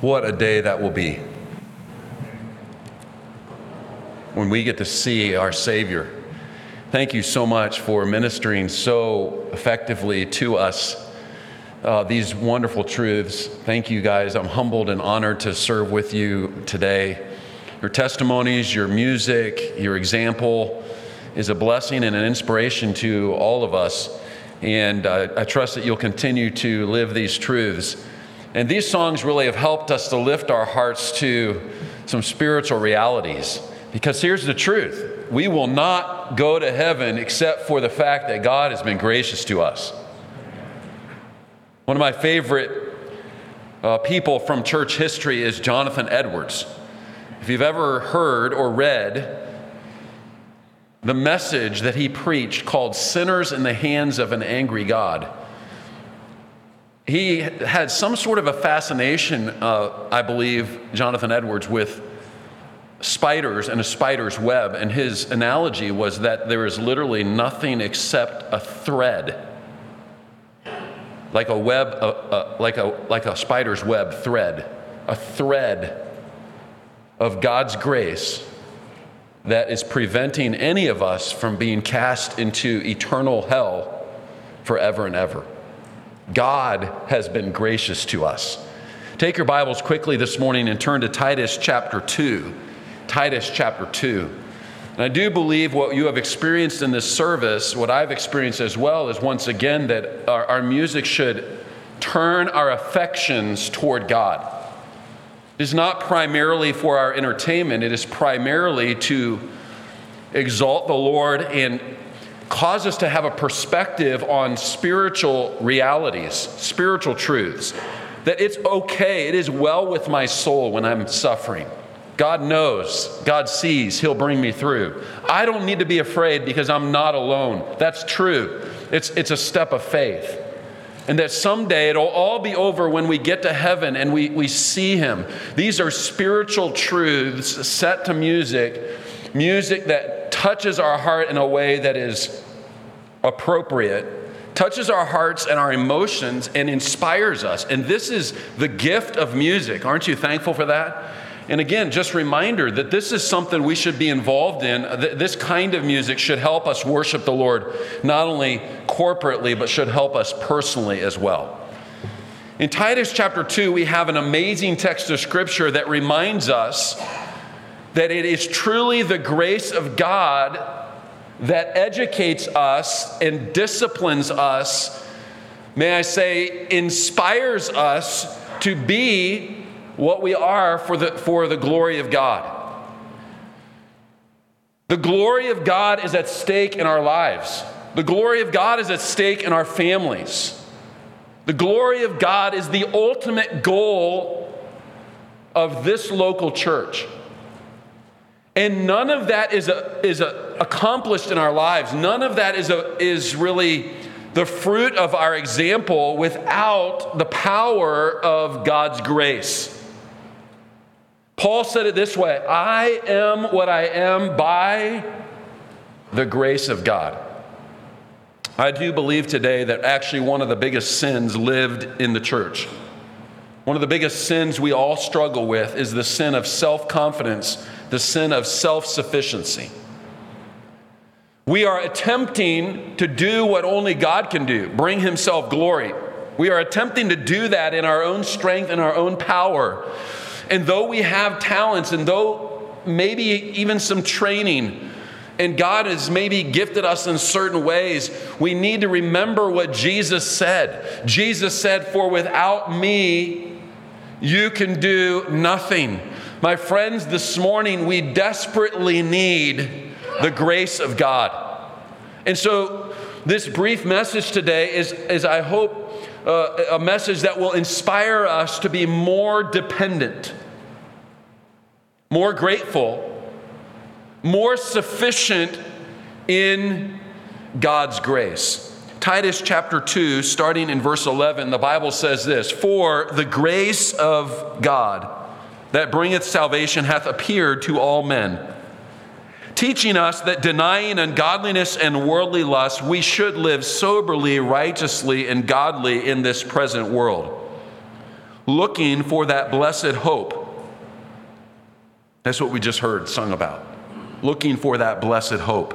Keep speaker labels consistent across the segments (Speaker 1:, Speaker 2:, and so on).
Speaker 1: What a day that will be when we get to see our Savior. Thank you so much for ministering so effectively to us uh, these wonderful truths. Thank you, guys. I'm humbled and honored to serve with you today. Your testimonies, your music, your example is a blessing and an inspiration to all of us. And uh, I trust that you'll continue to live these truths. And these songs really have helped us to lift our hearts to some spiritual realities. Because here's the truth we will not go to heaven except for the fact that God has been gracious to us. One of my favorite uh, people from church history is Jonathan Edwards. If you've ever heard or read the message that he preached called Sinners in the Hands of an Angry God, he had some sort of a fascination, uh, I believe, Jonathan Edwards, with spiders and a spider's web. And his analogy was that there is literally nothing except a thread like a web, uh, uh, like, a, like a spider's web thread, a thread of God's grace that is preventing any of us from being cast into eternal hell forever and ever. God has been gracious to us. Take your Bibles quickly this morning and turn to Titus chapter 2. Titus chapter 2. And I do believe what you have experienced in this service, what I've experienced as well, is once again that our, our music should turn our affections toward God. It is not primarily for our entertainment, it is primarily to exalt the Lord and cause us to have a perspective on spiritual realities, spiritual truths. That it's okay, it is well with my soul when I'm suffering. God knows, God sees, He'll bring me through. I don't need to be afraid because I'm not alone. That's true. It's, it's a step of faith. And that someday it'll all be over when we get to heaven and we, we see Him. These are spiritual truths set to music, music that touches our heart in a way that is appropriate, touches our hearts and our emotions, and inspires us. And this is the gift of music. Aren't you thankful for that? And again, just reminder that this is something we should be involved in. This kind of music should help us worship the Lord, not only corporately, but should help us personally as well. In Titus chapter 2, we have an amazing text of scripture that reminds us that it is truly the grace of God that educates us and disciplines us, may I say, inspires us to be what we are for the, for the glory of God. The glory of God is at stake in our lives. The glory of God is at stake in our families. The glory of God is the ultimate goal of this local church. And none of that is, a, is a, accomplished in our lives. None of that is, a, is really the fruit of our example without the power of God's grace. Paul said it this way I am what I am by the grace of God. I do believe today that actually one of the biggest sins lived in the church. One of the biggest sins we all struggle with is the sin of self confidence, the sin of self sufficiency. We are attempting to do what only God can do bring Himself glory. We are attempting to do that in our own strength and our own power. And though we have talents and though maybe even some training, and God has maybe gifted us in certain ways, we need to remember what Jesus said. Jesus said, For without me, you can do nothing. My friends, this morning we desperately need the grace of God. And so, this brief message today is, is I hope, uh, a message that will inspire us to be more dependent, more grateful, more sufficient in God's grace. Titus chapter 2, starting in verse 11, the Bible says this For the grace of God that bringeth salvation hath appeared to all men teaching us that denying ungodliness and worldly lust, we should live soberly, righteously, and godly in this present world, looking for that blessed hope. That's what we just heard sung about. Looking for that blessed hope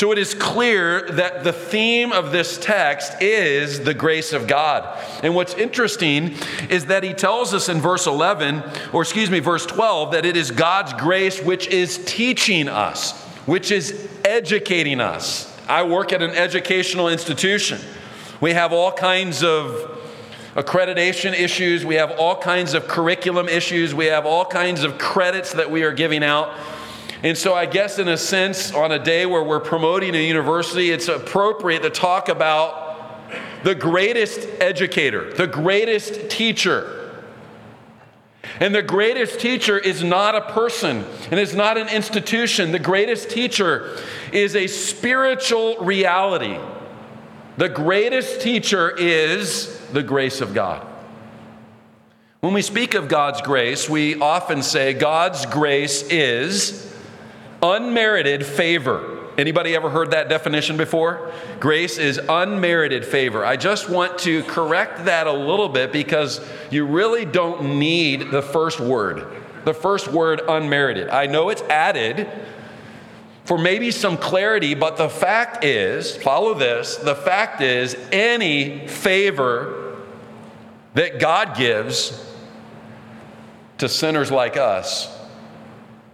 Speaker 1: So it is clear that the theme of this text is the grace of God. And what's interesting is that he tells us in verse 11, or excuse me, verse 12, that it is God's grace which is teaching us, which is educating us. I work at an educational institution. We have all kinds of accreditation issues, we have all kinds of curriculum issues, we have all kinds of credits that we are giving out. And so, I guess, in a sense, on a day where we're promoting a university, it's appropriate to talk about the greatest educator, the greatest teacher. And the greatest teacher is not a person and is not an institution. The greatest teacher is a spiritual reality. The greatest teacher is the grace of God. When we speak of God's grace, we often say God's grace is Unmerited favor. Anybody ever heard that definition before? Grace is unmerited favor. I just want to correct that a little bit because you really don't need the first word. The first word, unmerited. I know it's added for maybe some clarity, but the fact is follow this the fact is, any favor that God gives to sinners like us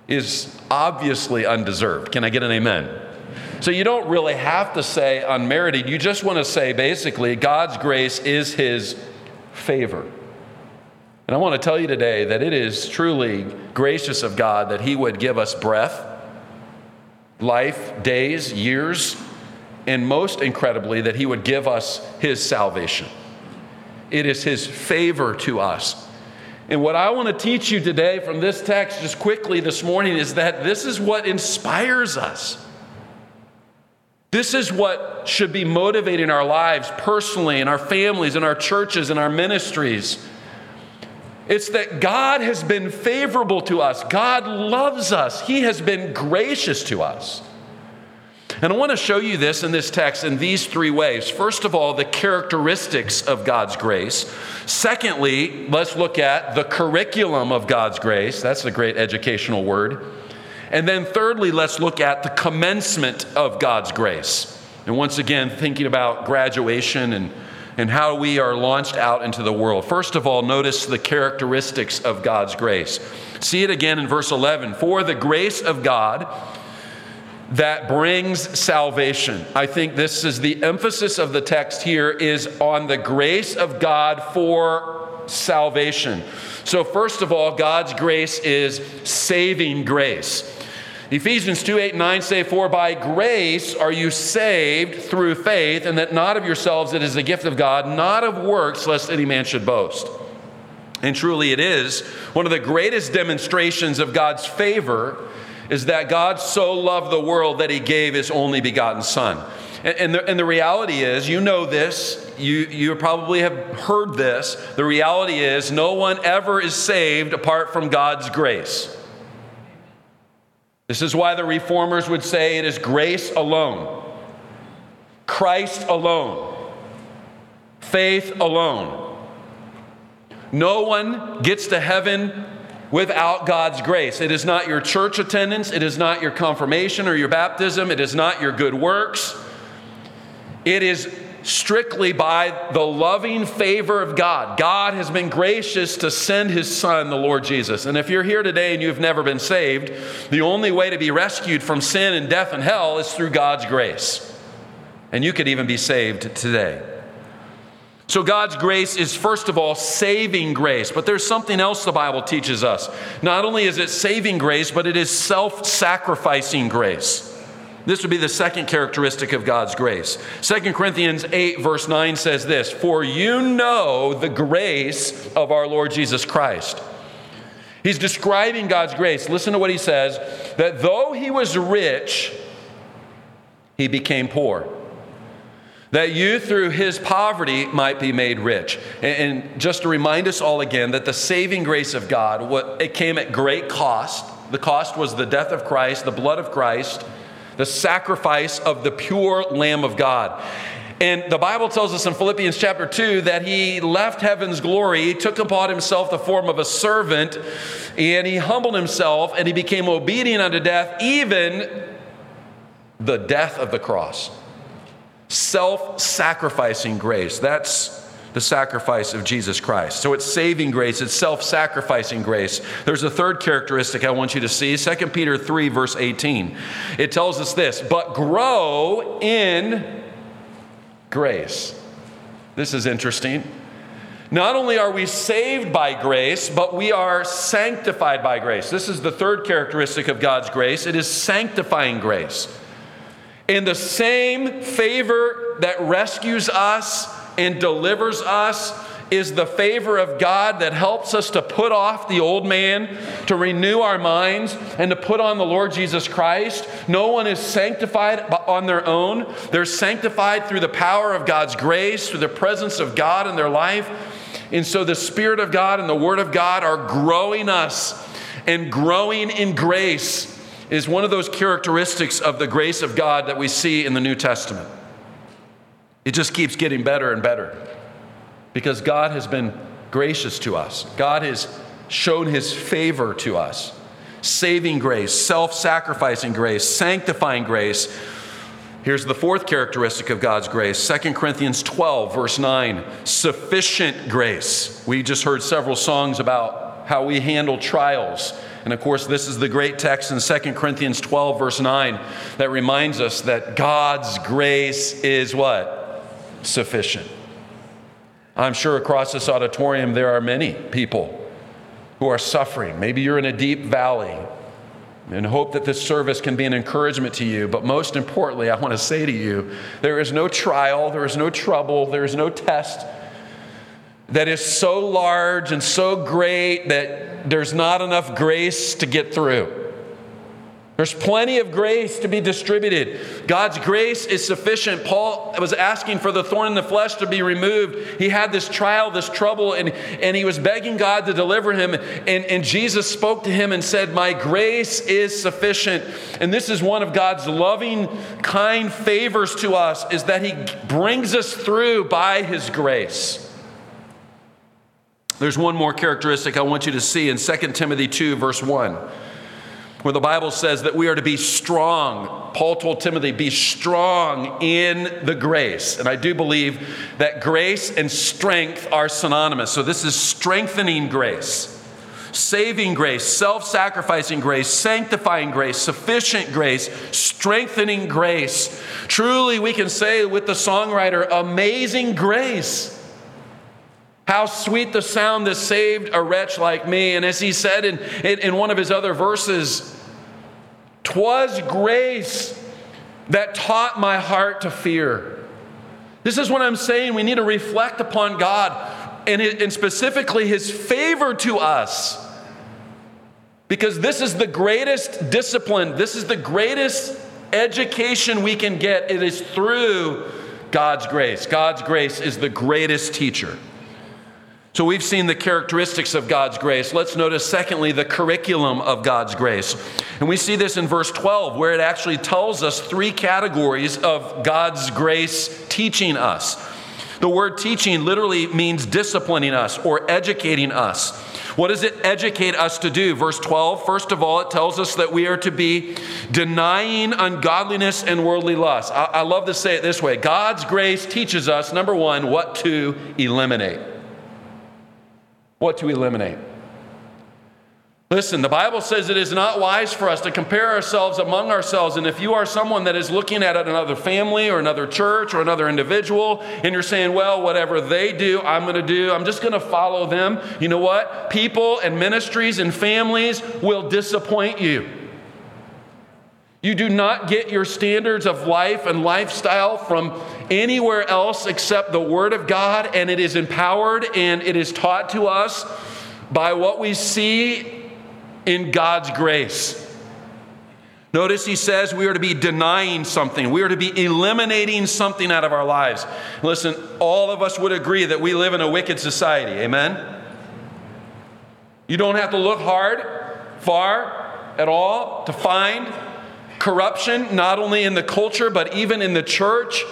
Speaker 1: is obviously undeserved. Can I get an amen? So you don't really have to say unmerited. You just want to say basically God's grace is his favor. And I want to tell you today that it is truly gracious of God that he would give us breath, life, days, years, and most incredibly, that he would give us his salvation. It is his favor to us and what I want to teach you today from this text, just quickly this morning, is that this is what inspires us. This is what should be motivating our lives personally, in our families, in our churches, in our ministries. It's that God has been favorable to us. God loves us. He has been gracious to us. And I want to show you this in this text in these three ways. First of all, the characteristics of God's grace. Secondly, let's look at the curriculum of God's grace. That's a great educational word. And then thirdly, let's look at the commencement of God's grace. And once again, thinking about graduation and, and how we are launched out into the world. First of all, notice the characteristics of God's grace. See it again in verse 11. For the grace of God that brings salvation. I think this is the emphasis of the text here is on the grace of God for salvation. So first of all, God's grace is saving grace. Ephesians 2 8 and 9 say, For by grace are you saved through faith, and that not of yourselves, it is the gift of God, not of works, lest any man should boast. And truly, it is one of the greatest demonstrations of God's favor is that God so loved the world that he gave his only begotten Son. And, and, the, and the reality is, you know this, you, you probably have heard this. The reality is, no one ever is saved apart from God's grace. This is why the reformers would say it is grace alone, Christ alone, faith alone. No one gets to heaven without God's grace. It is not your church attendance, it is not your confirmation or your baptism, it is not your good works. It is strictly by the loving favor of God. God has been gracious to send his son, the Lord Jesus. And if you're here today and you've never been saved, the only way to be rescued from sin and death and hell is through God's grace. And you could even be saved today. So, God's grace is first of all saving grace, but there's something else the Bible teaches us. Not only is it saving grace, but it is self sacrificing grace. This would be the second characteristic of God's grace. 2 Corinthians 8, verse 9 says this For you know the grace of our Lord Jesus Christ. He's describing God's grace. Listen to what he says that though he was rich, he became poor that you through his poverty might be made rich. And, and, just to remind us all again that the saving grace of God, what, it came at great cost. The cost was the death of Christ, the blood of Christ, the sacrifice of the pure Lamb of God. And the Bible tells us in Philippians chapter 2 that he left heaven's glory, he took upon himself the form of a servant, and he humbled himself and he became obedient unto death, even the death of the cross. Self sacrificing grace. That's the sacrifice of Jesus Christ. So it's saving grace, it's self sacrificing grace. There's a third characteristic I want you to see 2 Peter 3, verse 18. It tells us this, but grow in grace. This is interesting. Not only are we saved by grace, but we are sanctified by grace. This is the third characteristic of God's grace it is sanctifying grace. In the same favor that rescues us and delivers us is the favor of God that helps us to put off the old man, to renew our minds, and to put on the Lord Jesus Christ. No one is sanctified on their own. They're sanctified through the power of God's grace, through the presence of God in their life. And so the Spirit of God and the Word of God are growing us and growing in grace is one of those characteristics of the grace of God that we see in the New Testament. It just keeps getting better and better because God has been gracious to us. God has shown his favor to us. Saving grace, self sacrificing grace, sanctifying grace. Here's the fourth characteristic of God's grace 2 Corinthians 12, verse 9 sufficient grace. We just heard several songs about how we handle trials and of course, this is the great text in 2 Corinthians 12, verse 9, that reminds us that God's grace is what? Sufficient. I'm sure across this auditorium there are many people who are suffering. Maybe you're in a deep valley and hope that this service can be an encouragement to you. But most importantly, I want to say to you there is no trial, there is no trouble, there is no test that is so large and so great that there's not enough grace to get through. There's plenty of grace to be distributed. God's grace is sufficient. Paul was asking for the thorn in the flesh to be removed. He had this trial, this trouble, and, and he was begging God to deliver him. And, and Jesus spoke to him and said, My grace is sufficient. And this is one of God's loving, kind favors to us, is that he brings us through by his grace. There's one more characteristic I want you to see in 2 Timothy 2, verse 1, where the Bible says that we are to be strong. Paul told Timothy, be strong in the grace. And I do believe that grace and strength are synonymous. So this is strengthening grace saving grace, self sacrificing grace, sanctifying grace, sufficient grace, strengthening grace. Truly, we can say with the songwriter, amazing grace. How sweet the sound that saved a wretch like me. And as he said in, in, in one of his other verses, Twas grace that taught my heart to fear. This is what I'm saying. We need to reflect upon God and, and specifically his favor to us. Because this is the greatest discipline, this is the greatest education we can get. It is through God's grace. God's grace is the greatest teacher. So we've seen the characteristics of God's grace. Let's notice, secondly, the curriculum of God's grace. And we see this in verse 12, where it actually tells us three categories of God's grace teaching us. The word teaching literally means disciplining us or educating us. What does it educate us to do? Verse 12, first of all, it tells us that we are to be denying ungodliness and worldly lust. I, I love to say it this way God's grace teaches us, number one, what to eliminate what to eliminate. Listen, the Bible says it is not wise for us to compare ourselves among ourselves. And if you are someone that is looking at another family or another church or another individual, and you're saying, well, whatever they do, I'm going to do, I'm just going to follow them, you know what? People and ministries and families will disappoint you. You do not get your standards of life and lifestyle from anywhere else except the Word of God, and it is empowered and it is taught to us by what we see in God's grace. Notice he says we are to be denying something. We are to be eliminating something out of our lives. Listen, all of us would agree that we live in a wicked society. Amen? You don't have to look hard, far at all to find corruption, not only in the culture, but even in the church.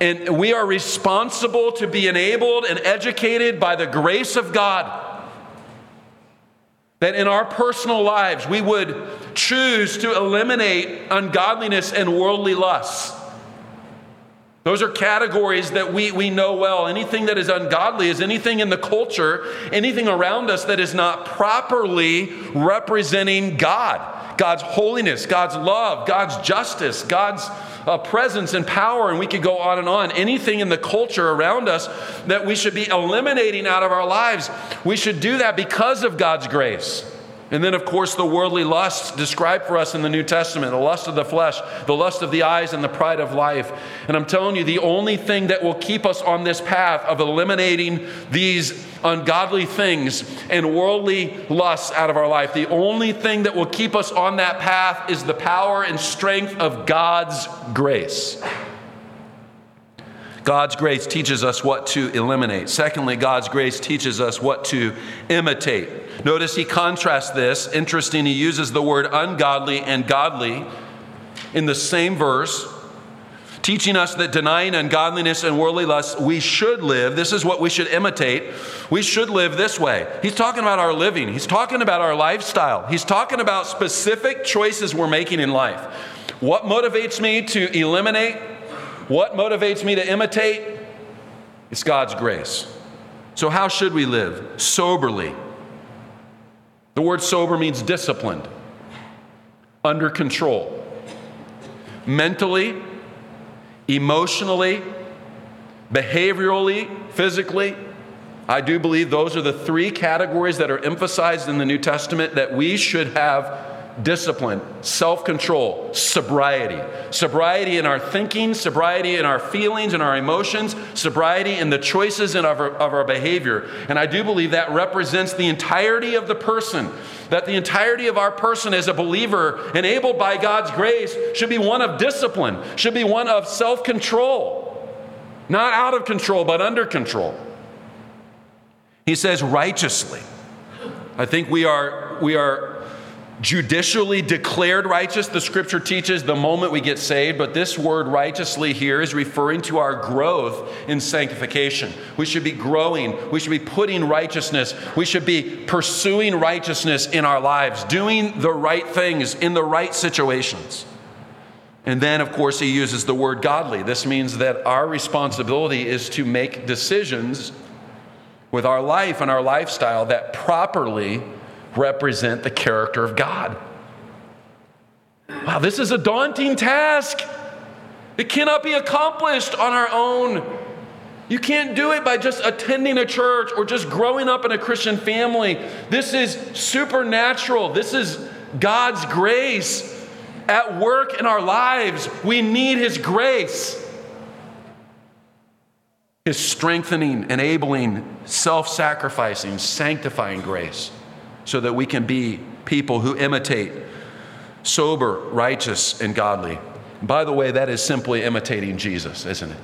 Speaker 1: And we are responsible to be enabled and educated by the grace of God. That in our personal lives, we would choose to eliminate ungodliness and worldly lusts. Those are categories that we, we know well. Anything that is ungodly is anything in the culture, anything around us that is not properly representing God, God's holiness, God's love, God's justice, God's uh, presence and power, and we could go on and on. Anything in the culture around us that we should be eliminating out of our lives, we should do that because of God's grace. And then, of course, the worldly lusts described for us in the New Testament the lust of the flesh, the lust of the eyes, and the pride of life. And I'm telling you, the only thing that will keep us on this path of eliminating these ungodly things and worldly lusts out of our life, the only thing that will keep us on that path is the power and strength of God's grace. God's grace teaches us what to eliminate. Secondly, God's grace teaches us what to imitate. Notice he contrasts this. Interesting, he uses the word ungodly and godly in the same verse, teaching us that denying ungodliness and worldly lust, we should live. This is what we should imitate. We should live this way. He's talking about our living, he's talking about our lifestyle, he's talking about specific choices we're making in life. What motivates me to eliminate? What motivates me to imitate? It's God's grace. So, how should we live? Soberly the word sober means disciplined, under control, mentally, emotionally, behaviorally, physically. I do believe those are the three categories that are emphasized in the New Testament that we should have discipline, self control, sobriety. Sobriety in our thinking, sobriety in our feelings and our emotions, sobriety in the choices of our, of our behavior. And I do believe that represents the entirety of the person. That the entirety of our person as a believer, enabled by God's grace, should be one of discipline, should be one of self control. Not out of control, but under control. He says righteously. I think we are, we are judicially declared righteous, the scripture teaches the moment we get saved, but this word righteously here is referring to our growth in sanctification. We should be growing, we should be putting righteousness, we should be pursuing righteousness in our lives, doing the right things in the right situations. And then, of course, he uses the word godly. This means that our responsibility is to make decisions with our life and our lifestyle that properly represent the character of God. Wow, this is a daunting task. It cannot be accomplished on our own. You can't do it by just attending a church or just growing up in a Christian family. This is supernatural. This is God's grace at work in our lives. We need His grace. His strengthening, enabling, self sacrificing, sanctifying grace so that we can be people who imitate sober, righteous, and godly. by the way, that is simply imitating Jesus, isn't it?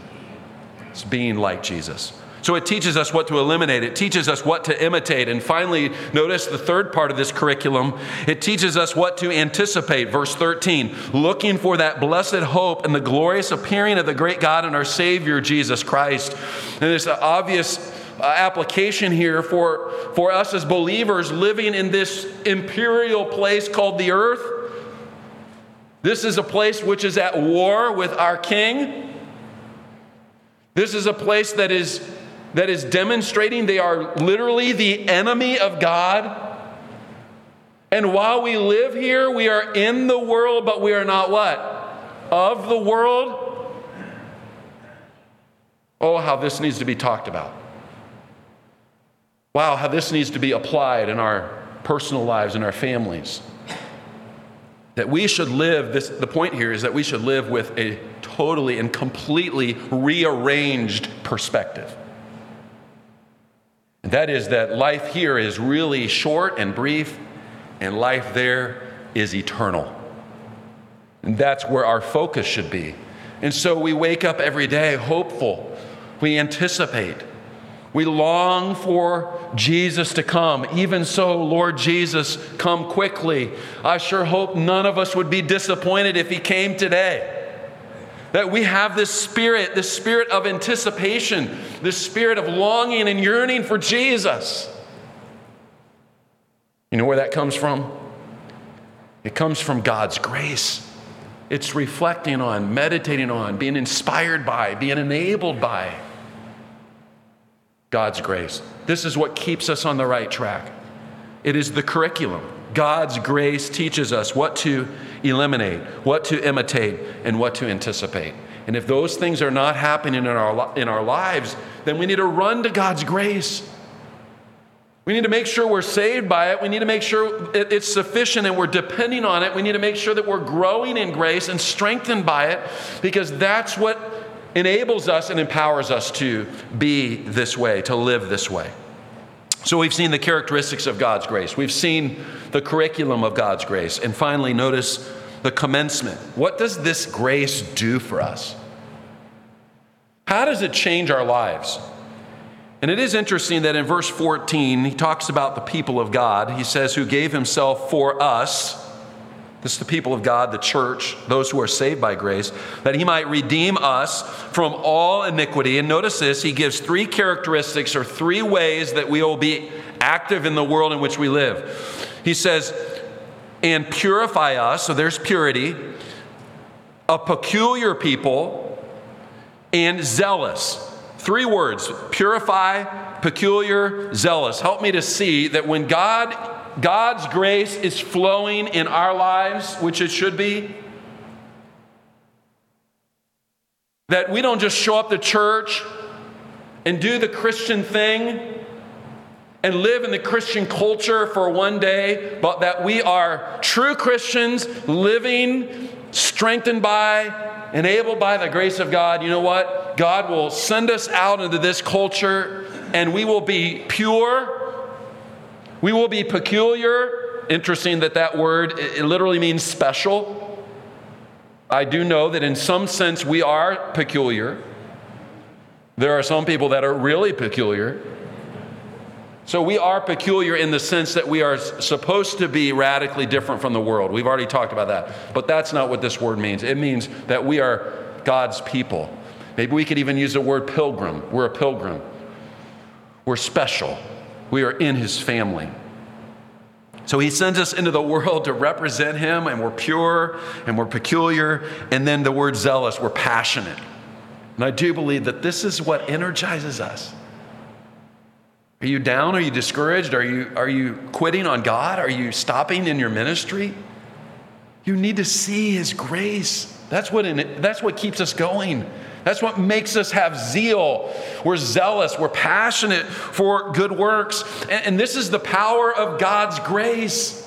Speaker 1: It's being like Jesus. So it teaches us what to eliminate, it teaches us what to imitate. And finally, notice the third part of this curriculum it teaches us what to anticipate. Verse 13, looking for that blessed hope and the glorious appearing of the great God and our Savior, Jesus Christ. And there's an obvious uh, application here for, for us as believers living in this imperial place called the earth. This is a place which is at war with our king. This is a place that is, that is demonstrating they are literally the enemy of God. And while we live here, we are in the world, but we are not what? Of the world? Oh, how this needs to be talked about wow, how this needs to be applied in our personal lives and our families. That we should live, this, the point here is that we should live with a totally and completely rearranged perspective. And that is that life here is really short and brief, and life there is eternal. And that's where our focus should be. And so we wake up every day hopeful. We anticipate. We long for Jesus to come. Even so, Lord Jesus, come quickly. I sure hope none of us would be disappointed if He came today. That we have this spirit, this spirit of anticipation, this spirit of longing and yearning for Jesus. You know where that comes from? It comes from God's grace. It's reflecting on, meditating on, being inspired by, being enabled by God's grace. This is what keeps us on the right track. It is the curriculum. God's grace teaches us what to eliminate, what to imitate, and what to anticipate. And if those things are not happening in our, in our lives, then we need to run to God's grace. We need to make sure we're saved by it. We need to make sure it's sufficient and we're depending on it. We need to make sure that we're growing in grace and strengthened by it because that's what enables us and empowers us to be this way, to live this way. So we've seen the characteristics of God's grace. We've seen the curriculum of God's grace. And finally, notice the commencement. What does this grace do for us? How does it change our lives? And it is interesting that in verse 14, he talks about the people of God. He says, Who gave himself for us. This is the people of God, the church, those who are saved by grace, that he might redeem us from all iniquity. And notice this, he gives three characteristics or three ways that we will be active in the world in which we live. He says, and purify us, so there's purity, a peculiar people, and zealous. Three words purify, peculiar, zealous. Help me to see that when God, God's grace is flowing in our lives, which it should be, that we don't just show up to church and do the Christian thing and live in the Christian culture for one day, but that we are true Christians living strengthened by enabled by the grace of God, you know what? God will send us out into this culture and we will be pure. We will be peculiar. Interesting that that word it literally means special. I do know that in some sense we are peculiar. There are some people that are really peculiar. So we are peculiar in the sense that we are supposed to be radically different from the world. We've already talked about that. But that's not what this word means. It means that we are God's people. Maybe we could even use the word pilgrim. We're a pilgrim. We're special. We are in his family. So he sends us into the world to represent him, and we're pure and we're peculiar. And then the word zealous, we're passionate. And I do believe that this is what energizes us. Are you down? Are you discouraged? Are you, are you quitting on God? Are you stopping in your ministry? You need to see His grace. That's what, in, that's what keeps us going. That's what makes us have zeal. We're zealous. We're passionate for good works. And, and this is the power of God's grace.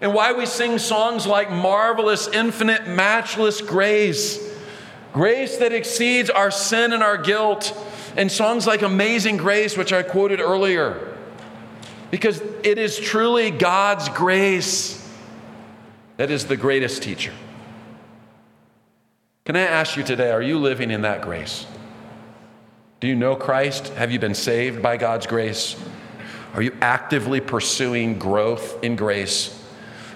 Speaker 1: And why we sing songs like Marvelous, Infinite, Matchless Grace. Grace that exceeds our sin and our guilt and songs like Amazing Grace, which I quoted earlier, because it is truly God's grace that is the greatest teacher. Can I ask you today, are you living in that grace? Do you know Christ? Have you been saved by God's grace? Are you actively pursuing growth in grace?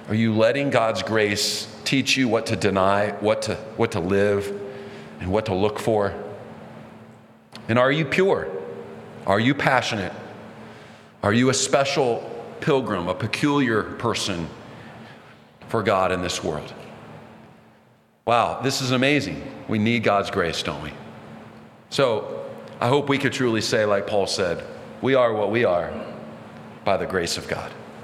Speaker 1: Are you letting God's grace teach you what to deny, what to, what to live, and what to look for? And are you pure? Are you passionate? Are you a special pilgrim, a peculiar person for God in this world? Wow, this is amazing. We need God's grace, don't we? So I hope we could truly say, like Paul said, we are what we are by the grace of God.